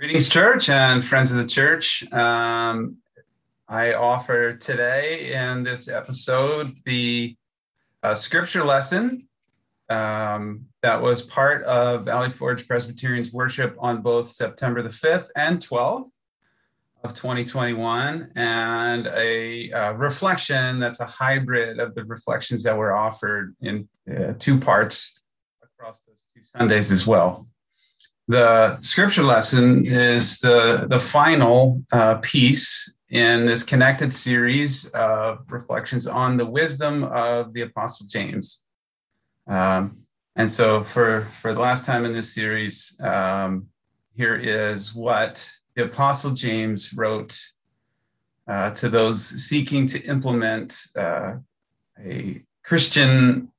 Greetings, church and friends of the church. Um, I offer today in this episode the uh, scripture lesson um, that was part of Valley Forge Presbyterian's worship on both September the 5th and 12th of 2021, and a uh, reflection that's a hybrid of the reflections that were offered in uh, two parts across those two Sundays as well the scripture lesson is the, the final uh, piece in this connected series of reflections on the wisdom of the Apostle James. Um, and so, for, for the last time in this series, um, here is what the Apostle James wrote uh, to those seeking to implement uh, a Christian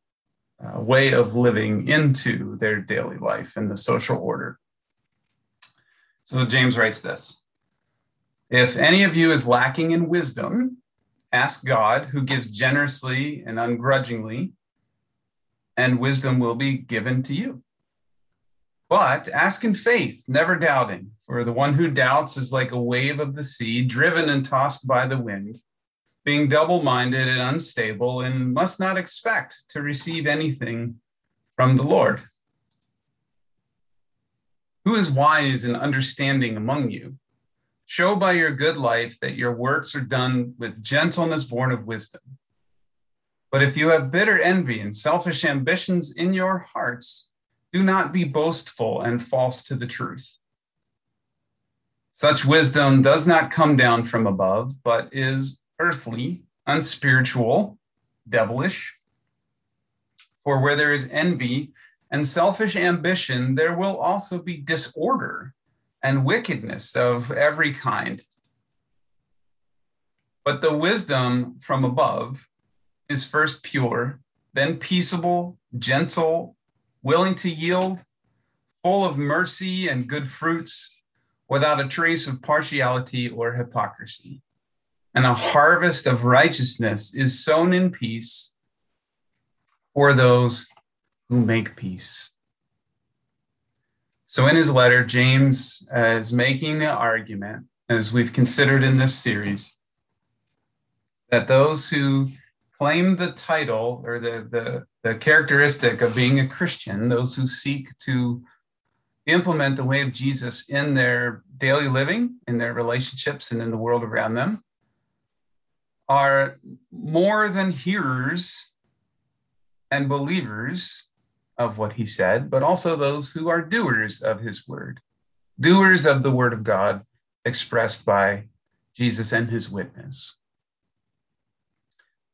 uh, way of living into their daily life and the social order. So James writes this If any of you is lacking in wisdom, ask God, who gives generously and ungrudgingly, and wisdom will be given to you. But ask in faith, never doubting, for the one who doubts is like a wave of the sea, driven and tossed by the wind, being double minded and unstable, and must not expect to receive anything from the Lord. Who is wise and understanding among you? Show by your good life that your works are done with gentleness born of wisdom. But if you have bitter envy and selfish ambitions in your hearts, do not be boastful and false to the truth. Such wisdom does not come down from above, but is earthly, unspiritual, devilish. For where there is envy and selfish ambition, there will also be disorder and wickedness of every kind. But the wisdom from above is first pure, then peaceable, gentle, willing to yield, full of mercy and good fruits, without a trace of partiality or hypocrisy. And a harvest of righteousness is sown in peace for those who make peace. So, in his letter, James uh, is making the argument, as we've considered in this series, that those who claim the title or the, the, the characteristic of being a Christian, those who seek to implement the way of Jesus in their daily living, in their relationships, and in the world around them, are more than hearers and believers of what he said, but also those who are doers of his word, doers of the word of God expressed by Jesus and his witness.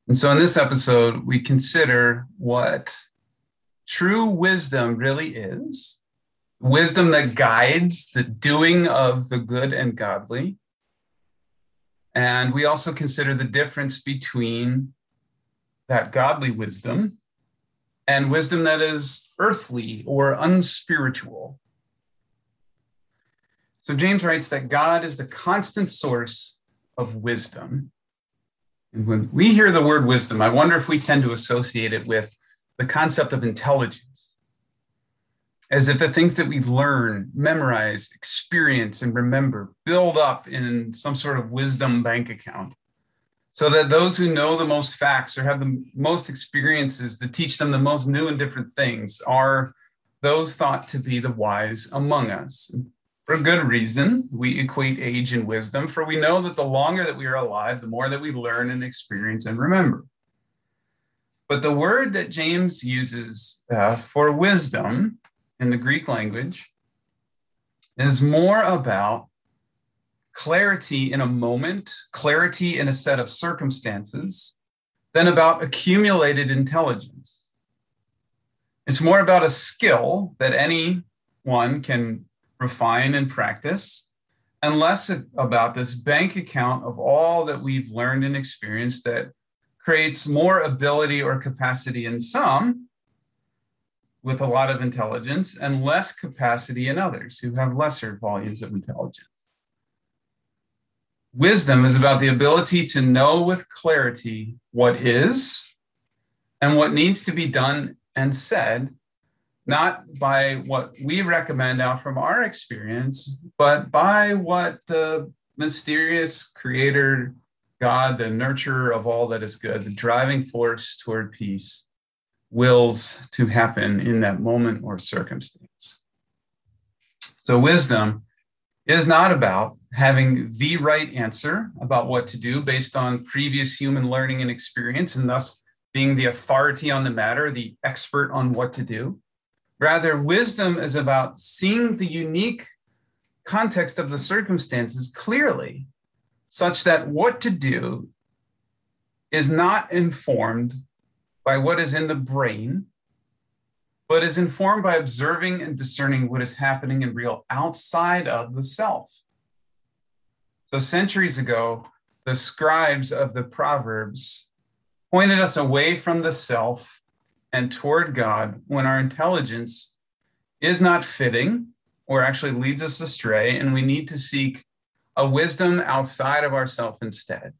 And so in this episode, we consider what true wisdom really is wisdom that guides the doing of the good and godly. And we also consider the difference between that godly wisdom and wisdom that is earthly or unspiritual. So James writes that God is the constant source of wisdom. And when we hear the word wisdom, I wonder if we tend to associate it with the concept of intelligence, as if the things that we learn, memorize, experience, and remember build up in some sort of wisdom bank account so that those who know the most facts or have the most experiences that teach them the most new and different things are those thought to be the wise among us. For good reason, we equate age and wisdom, for we know that the longer that we are alive, the more that we learn and experience and remember. But the word that James uses uh, for wisdom in the Greek language is more about clarity in a moment, clarity in a set of circumstances, than about accumulated intelligence. It's more about a skill that anyone can refine and practice, and less about this bank account of all that we've learned and experienced that creates more ability or capacity in some with a lot of intelligence and less capacity in others who have lesser volumes of intelligence. Wisdom is about the ability to know with clarity what is and what needs to be done and said not by what we recommend out from our experience, but by what the mysterious creator God, the nurturer of all that is good, the driving force toward peace, wills to happen in that moment or circumstance. So, wisdom is not about having the right answer about what to do based on previous human learning and experience, and thus being the authority on the matter, the expert on what to do. Rather, wisdom is about seeing the unique context of the circumstances clearly, such that what to do is not informed by what is in the brain, but is informed by observing and discerning what is happening in real outside of the self. So, centuries ago, the scribes of the Proverbs pointed us away from the self and toward God when our intelligence is not fitting or actually leads us astray, and we need to seek a wisdom outside of ourself instead.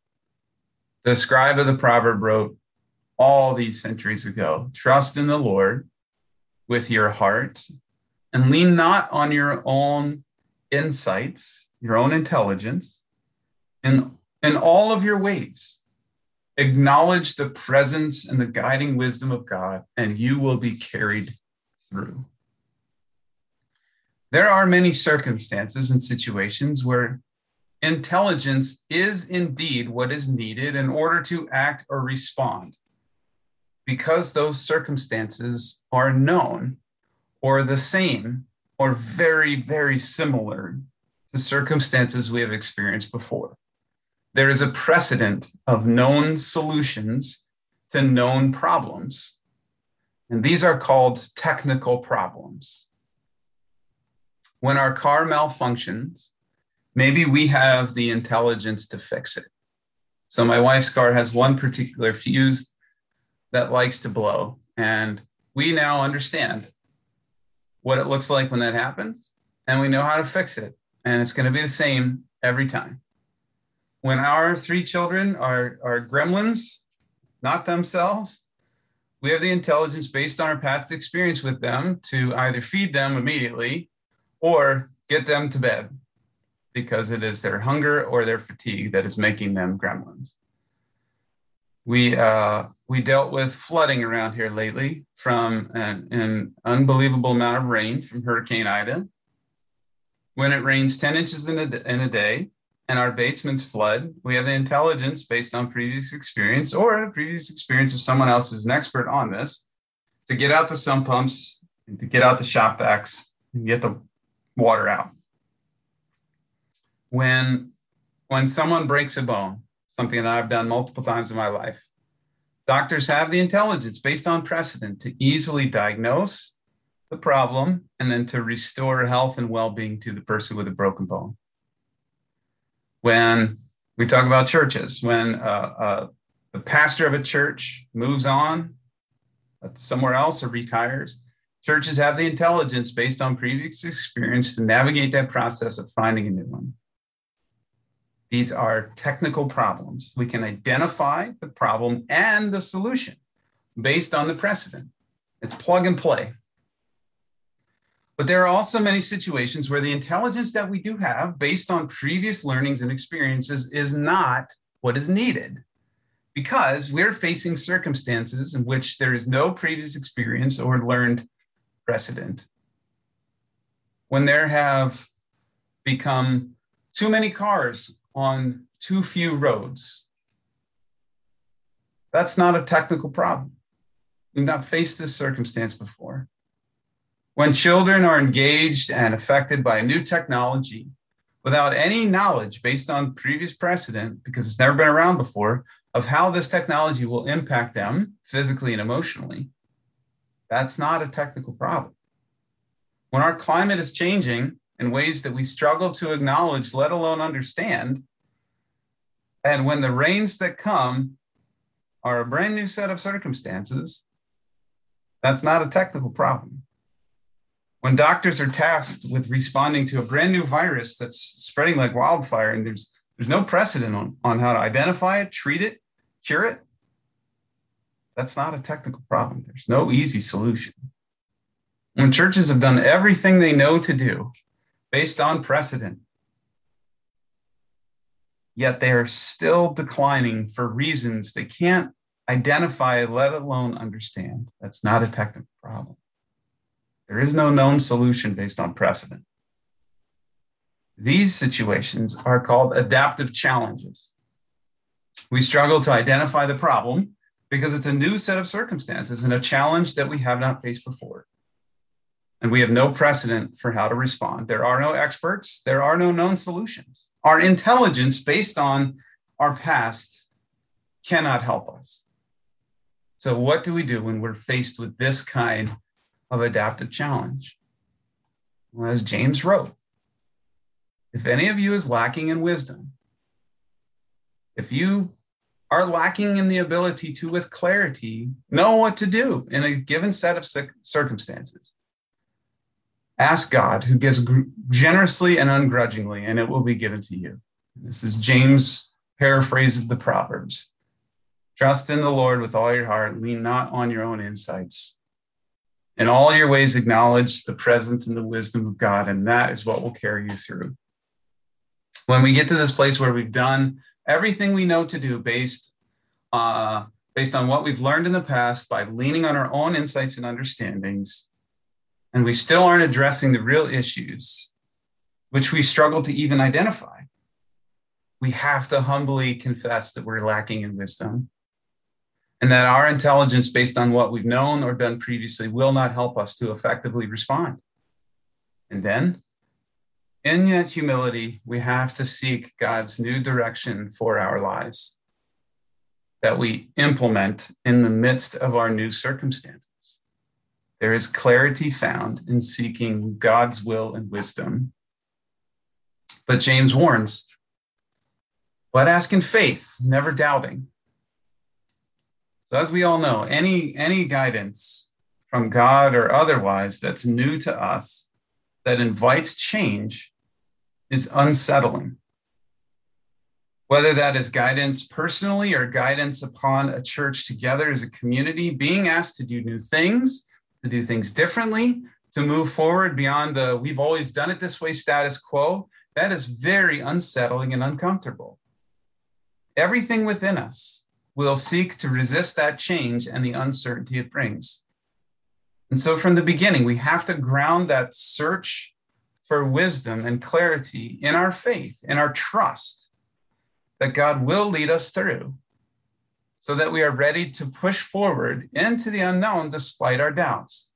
The scribe of the proverb wrote all these centuries ago trust in the Lord with your heart and lean not on your own insights, your own intelligence, in, in all of your ways. Acknowledge the presence and the guiding wisdom of God, and you will be carried through. There are many circumstances and situations where intelligence is indeed what is needed in order to act or respond. Because those circumstances are known or the same or very, very similar to circumstances we have experienced before. There is a precedent of known solutions to known problems. And these are called technical problems when our car malfunctions, maybe we have the intelligence to fix it. So my wife's car has one particular fuse that likes to blow. And we now understand what it looks like when that happens, and we know how to fix it. And it's going to be the same every time. When our three children are, are gremlins, not themselves, we have the intelligence based on our past experience with them to either feed them immediately or get them to bed because it is their hunger or their fatigue that is making them gremlins. We, uh, we dealt with flooding around here lately from an, an unbelievable amount of rain from Hurricane Ida. When it rains 10 inches in a, in a day and our basements flood, we have the intelligence based on previous experience or the previous experience of someone else who's an expert on this to get out the sump pumps to get out the shop vacs and get the water out. When, when someone breaks a bone, something that I've done multiple times in my life, doctors have the intelligence based on precedent to easily diagnose the problem and then to restore health and well being to the person with a broken bone. When we talk about churches, when uh, uh, the pastor of a church moves on somewhere else or retires, Churches have the intelligence based on previous experience to navigate that process of finding a new one. These are technical problems. We can identify the problem and the solution based on the precedent. It's plug and play. But there are also many situations where the intelligence that we do have based on previous learnings and experiences is not what is needed because we're facing circumstances in which there is no previous experience or learned precedent. When there have become too many cars on too few roads, that's not a technical problem. We've not faced this circumstance before. When children are engaged and affected by a new technology without any knowledge based on previous precedent, because it's never been around before, of how this technology will impact them physically and emotionally, that's not a technical problem. When our climate is changing in ways that we struggle to acknowledge, let alone understand, and when the rains that come are a brand new set of circumstances, that's not a technical problem. When doctors are tasked with responding to a brand new virus that's spreading like wildfire and there's there's no precedent on, on how to identify it, treat it, cure it, that's not a technical problem. There's no easy solution. when churches have done everything they know to do based on precedent, yet they are still declining for reasons they can't identify, let alone understand. That's not a technical problem. There is no known solution based on precedent. These situations are called adaptive challenges. We struggle to identify the problem because it's a new set of circumstances and a challenge that we have not faced before. And we have no precedent for how to respond. There are no experts, there are no known solutions. Our intelligence, based on our past, cannot help us. So, what do we do when we're faced with this kind of adaptive challenge? Well, as James wrote, if any of you is lacking in wisdom, if you are lacking in the ability to, with clarity, know what to do in a given set of circumstances, ask God, who gives generously and ungrudgingly, and it will be given to you. This is James' paraphrase of the Proverbs. Trust in the Lord with all your heart, lean not on your own insights. In all your ways, acknowledge the presence and the wisdom of God, and that is what will carry you through. When we get to this place where we've done everything we know to do based, uh, based on what we've learned in the past by leaning on our own insights and understandings, and we still aren't addressing the real issues, which we struggle to even identify, we have to humbly confess that we're lacking in wisdom and that our intelligence based on what we've known or done previously will not help us to effectively respond. And then, in that humility, we have to seek God's new direction for our lives that we implement in the midst of our new circumstances. There is clarity found in seeking God's will and wisdom. But James warns, but ask in faith, never doubting. So as we all know, any any guidance from God or otherwise that's new to us that invites change is unsettling. Whether that is guidance personally or guidance upon a church together as a community, being asked to do new things, to do things differently, to move forward beyond the we've always done it this way status quo, that is very unsettling and uncomfortable. Everything within us will seek to resist that change and the uncertainty it brings. And so, from the beginning, we have to ground that search for wisdom and clarity in our faith, in our trust that God will lead us through so that we are ready to push forward into the unknown despite our doubts,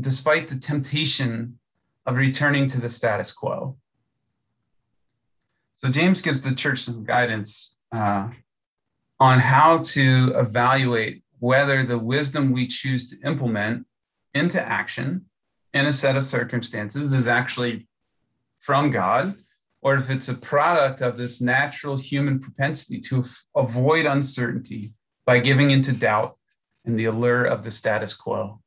despite the temptation of returning to the status quo. So, James gives the church some guidance uh, on how to evaluate whether the wisdom we choose to implement into action in a set of circumstances is actually from God, or if it's a product of this natural human propensity to f- avoid uncertainty by giving into doubt and the allure of the status quo.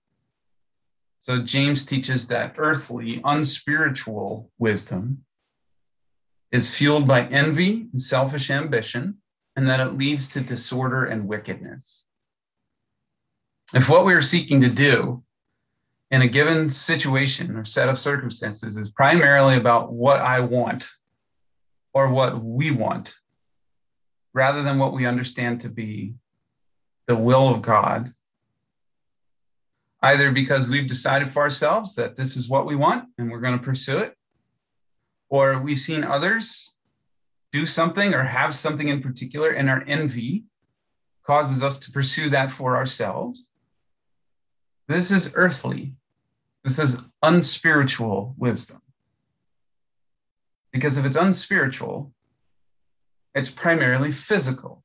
So James teaches that earthly, unspiritual wisdom is fueled by envy and selfish ambition, and that it leads to disorder and wickedness. If what we are seeking to do in a given situation or set of circumstances is primarily about what I want or what we want, rather than what we understand to be the will of God, either because we've decided for ourselves that this is what we want and we're going to pursue it, or we've seen others do something or have something in particular, and our envy causes us to pursue that for ourselves. This is earthly. This is unspiritual wisdom. Because if it's unspiritual, it's primarily physical,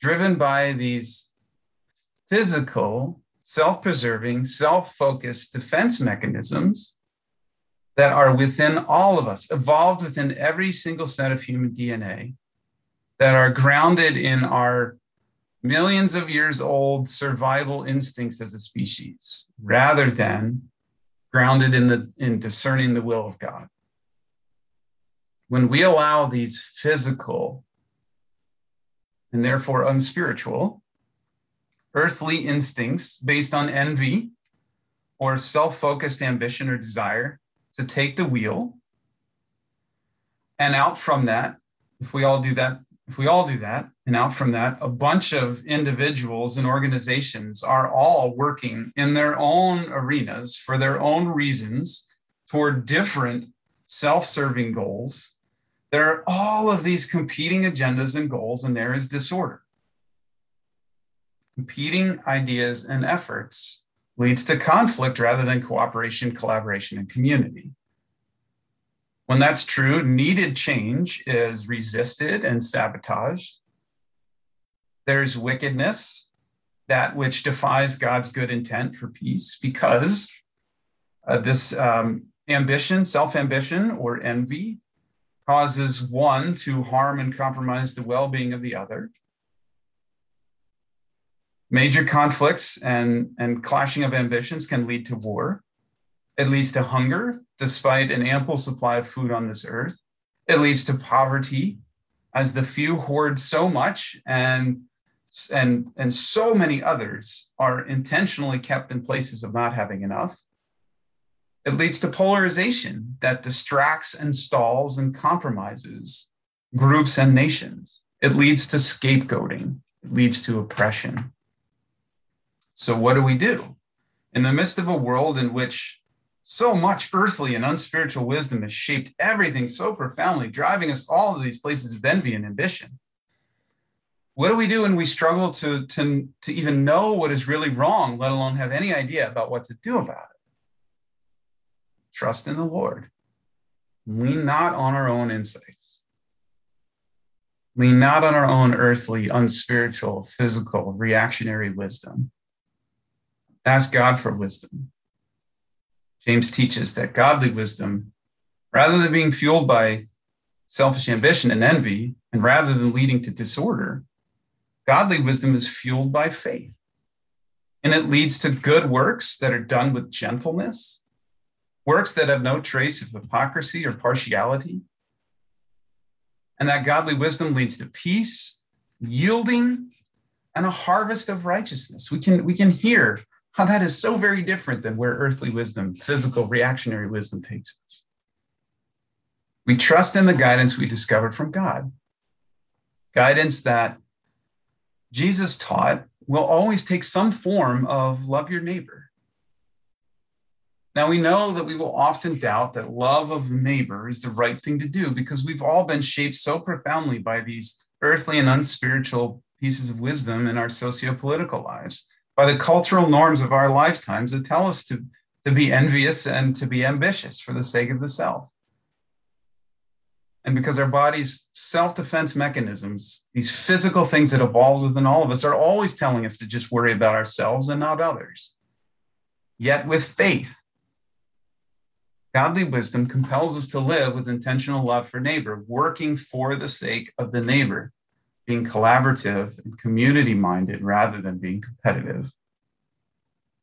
driven by these physical, self preserving, self focused defense mechanisms that are within all of us, evolved within every single set of human DNA, that are grounded in our millions of years old survival instincts as a species rather than grounded in the in discerning the will of God. When we allow these physical and therefore unspiritual earthly instincts based on envy or self focused ambition or desire to take the wheel. And out from that, if we all do that, if we all do that, and out from that, a bunch of individuals and organizations are all working in their own arenas for their own reasons toward different self serving goals. There are all of these competing agendas and goals, and there is disorder. Competing ideas and efforts leads to conflict rather than cooperation, collaboration, and community. When that's true, needed change is resisted and sabotaged. There's wickedness, that which defies God's good intent for peace, because uh, this um, ambition, self ambition, or envy causes one to harm and compromise the well being of the other. Major conflicts and, and clashing of ambitions can lead to war. It leads to hunger, despite an ample supply of food on this earth. It leads to poverty, as the few hoard so much and and and so many others are intentionally kept in places of not having enough. It leads to polarization that distracts and stalls and compromises groups and nations. It leads to scapegoating. It leads to oppression. So, what do we do? In the midst of a world in which so much earthly and unspiritual wisdom has shaped everything so profoundly, driving us all to these places of envy and ambition, what do we do when we struggle to, to, to even know what is really wrong, let alone have any idea about what to do about it? Trust in the Lord. Lean not on our own insights. Lean not on our own earthly, unspiritual, physical, reactionary wisdom Ask God for wisdom. James teaches that godly wisdom, rather than being fueled by selfish ambition and envy, and rather than leading to disorder, godly wisdom is fueled by faith. And it leads to good works that are done with gentleness, works that have no trace of hypocrisy or partiality. And that godly wisdom leads to peace, yielding, and a harvest of righteousness. We can, we can hear how that is so very different than where earthly wisdom, physical, reactionary wisdom takes us. We trust in the guidance we discovered from God, guidance that Jesus taught will always take some form of love your neighbor. Now, we know that we will often doubt that love of neighbor is the right thing to do because we've all been shaped so profoundly by these earthly and unspiritual pieces of wisdom in our socio political lives by the cultural norms of our lifetimes that tell us to, to be envious and to be ambitious for the sake of the self. And because our body's self defense mechanisms, these physical things that evolved within all of us, are always telling us to just worry about ourselves and not others. Yet, with faith, godly wisdom compels us to live with intentional love for neighbor, working for the sake of the neighbor being collaborative and community minded rather than being competitive.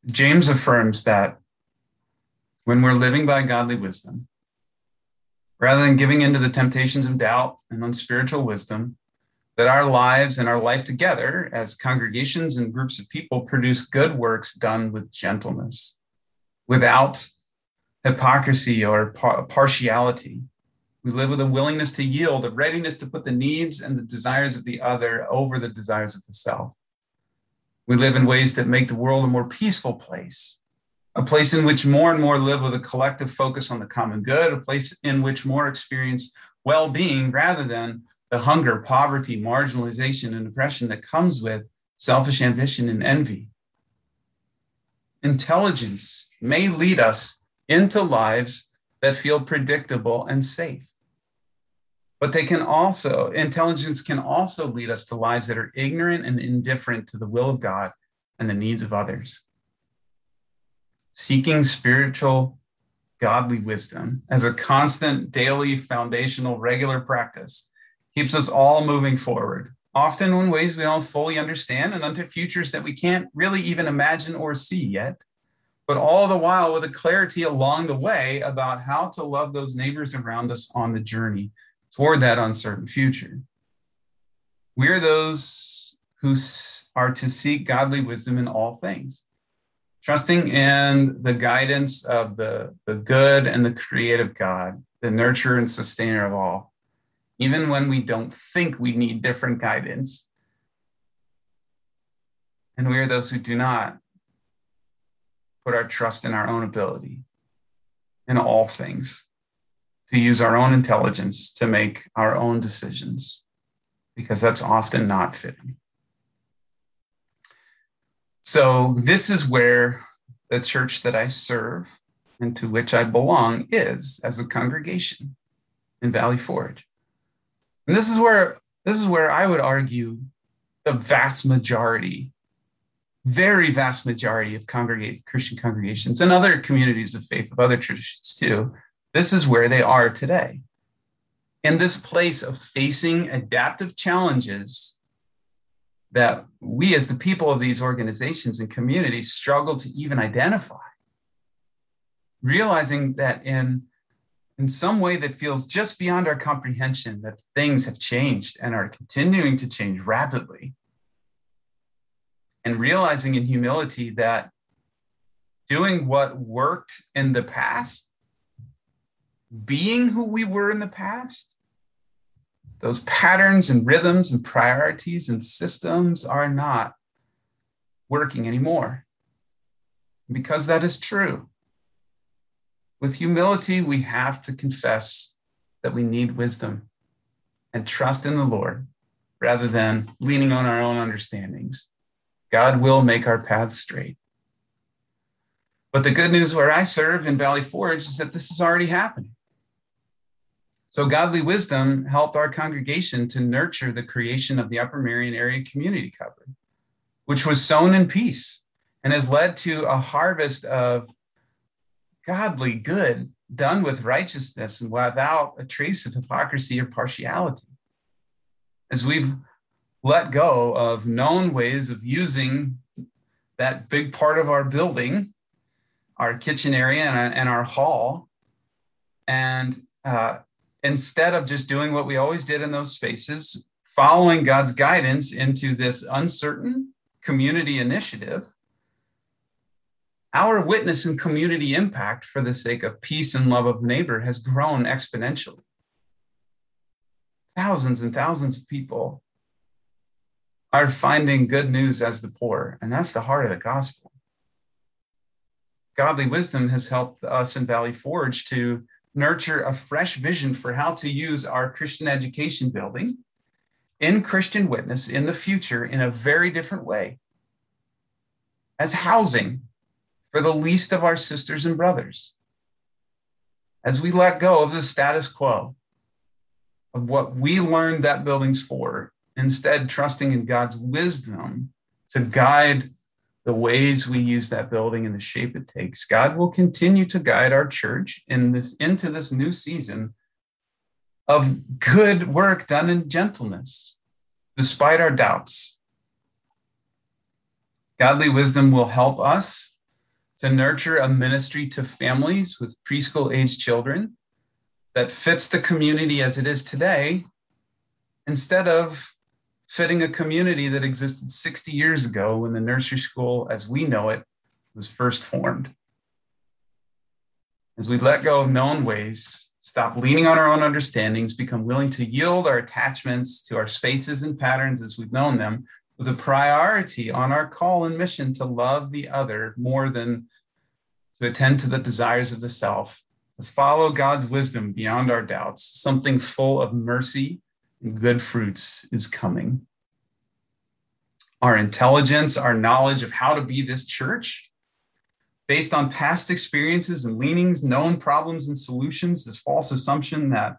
James affirms that when we're living by godly wisdom, rather than giving into the temptations of doubt and unspiritual wisdom, that our lives and our life together as congregations and groups of people produce good works done with gentleness, without hypocrisy or partiality, we live with a willingness to yield, a readiness to put the needs and the desires of the other over the desires of the self. We live in ways that make the world a more peaceful place, a place in which more and more live with a collective focus on the common good, a place in which more experience well being rather than the hunger, poverty, marginalization, and oppression that comes with selfish ambition and envy. Intelligence may lead us into lives that feel predictable and safe but they can also intelligence can also lead us to lives that are ignorant and indifferent to the will of god and the needs of others. Seeking spiritual godly wisdom as a constant daily foundational regular practice keeps us all moving forward often in ways we don't fully understand and unto futures that we can't really even imagine or see yet. But all the while with a clarity along the way about how to love those neighbors around us on the journey toward that uncertain future. We are those who are to seek godly wisdom in all things, trusting in the guidance of the, the good and the creative God, the nurturer and sustainer of all, even when we don't think we need different guidance. And we are those who do not put our trust in our own ability in all things, to use our own intelligence to make our own decisions, because that's often not fitting. So, this is where the church that I serve and to which I belong is as a congregation in Valley Forge. And this is where this is where I would argue the vast majority, very vast majority of congregate Christian congregations and other communities of faith of other traditions too, this is where they are today. In this place of facing adaptive challenges that we as the people of these organizations and communities struggle to even identify realizing that in in some way that feels just beyond our comprehension that things have changed and are continuing to change rapidly and realizing in humility that doing what worked in the past being who we were in the past those patterns and rhythms and priorities and systems are not working anymore. Because that is true. With humility, we have to confess that we need wisdom and trust in the Lord rather than leaning on our own understandings. God will make our paths straight. But the good news where I serve in Valley Forge is that this is already happening. So, godly wisdom helped our congregation to nurture the creation of the Upper Merion Area Community Cupboard, which was sown in peace and has led to a harvest of godly good done with righteousness and without a trace of hypocrisy or partiality. As we've let go of known ways of using that big part of our building, our kitchen area and our hall, and uh, instead of just doing what we always did in those spaces, following God's guidance into this uncertain community initiative, our witness and community impact for the sake of peace and love of neighbor has grown exponentially. Thousands and thousands of people are finding good news as the poor, and that's the heart of the gospel. Godly wisdom has helped us in Valley Forge to nurture a fresh vision for how to use our Christian education building in Christian witness in the future in a very different way as housing for the least of our sisters and brothers. As we let go of the status quo of what we learned that building's for, instead, trusting in God's wisdom to guide the ways we use that building and the shape it takes. God will continue to guide our church in this into this new season of good work done in gentleness, despite our doubts. Godly wisdom will help us to nurture a ministry to families with preschool age children that fits the community as it is today instead of fitting a community that existed 60 years ago when the nursery school, as we know it, was first formed. As we let go of known ways, stop leaning on our own understandings, become willing to yield our attachments to our spaces and patterns as we've known them, with a priority on our call and mission to love the other more than to attend to the desires of the self, to follow God's wisdom beyond our doubts, something full of mercy good fruits is coming. Our intelligence, our knowledge of how to be this church, based on past experiences and leanings, known problems and solutions, this false assumption that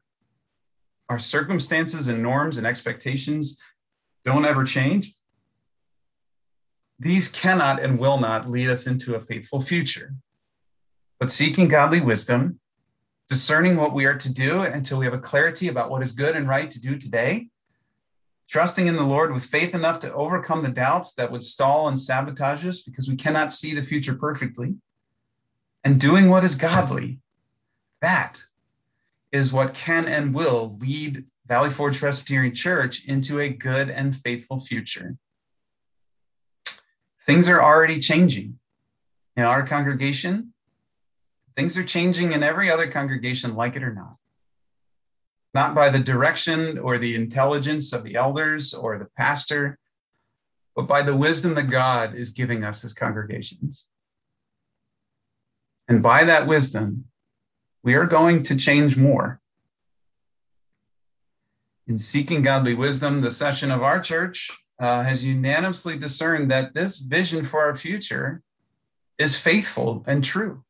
our circumstances and norms and expectations don't ever change, these cannot and will not lead us into a faithful future. But seeking godly wisdom discerning what we are to do until we have a clarity about what is good and right to do today, trusting in the Lord with faith enough to overcome the doubts that would stall and sabotage us because we cannot see the future perfectly, and doing what is godly. That is what can and will lead Valley Forge Presbyterian Church into a good and faithful future. Things are already changing in our congregation, things are changing in every other congregation, like it or not. Not by the direction or the intelligence of the elders or the pastor, but by the wisdom that God is giving us as congregations. And by that wisdom, we are going to change more. In seeking godly wisdom, the session of our church uh, has unanimously discerned that this vision for our future is faithful and true.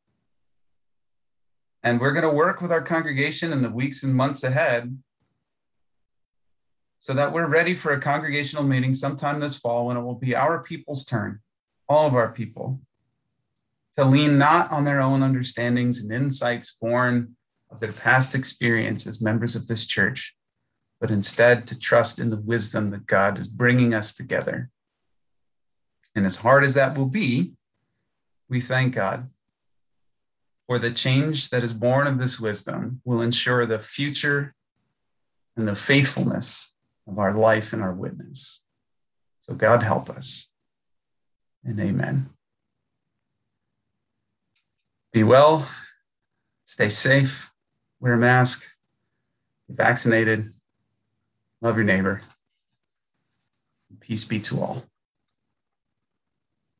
And we're going to work with our congregation in the weeks and months ahead so that we're ready for a congregational meeting sometime this fall when it will be our people's turn, all of our people, to lean not on their own understandings and insights born of their past experience as members of this church, but instead to trust in the wisdom that God is bringing us together. And as hard as that will be, we thank God for the change that is born of this wisdom will ensure the future and the faithfulness of our life and our witness. So God help us. And amen. Be well, stay safe, wear a mask, be vaccinated, love your neighbor. Peace be to all.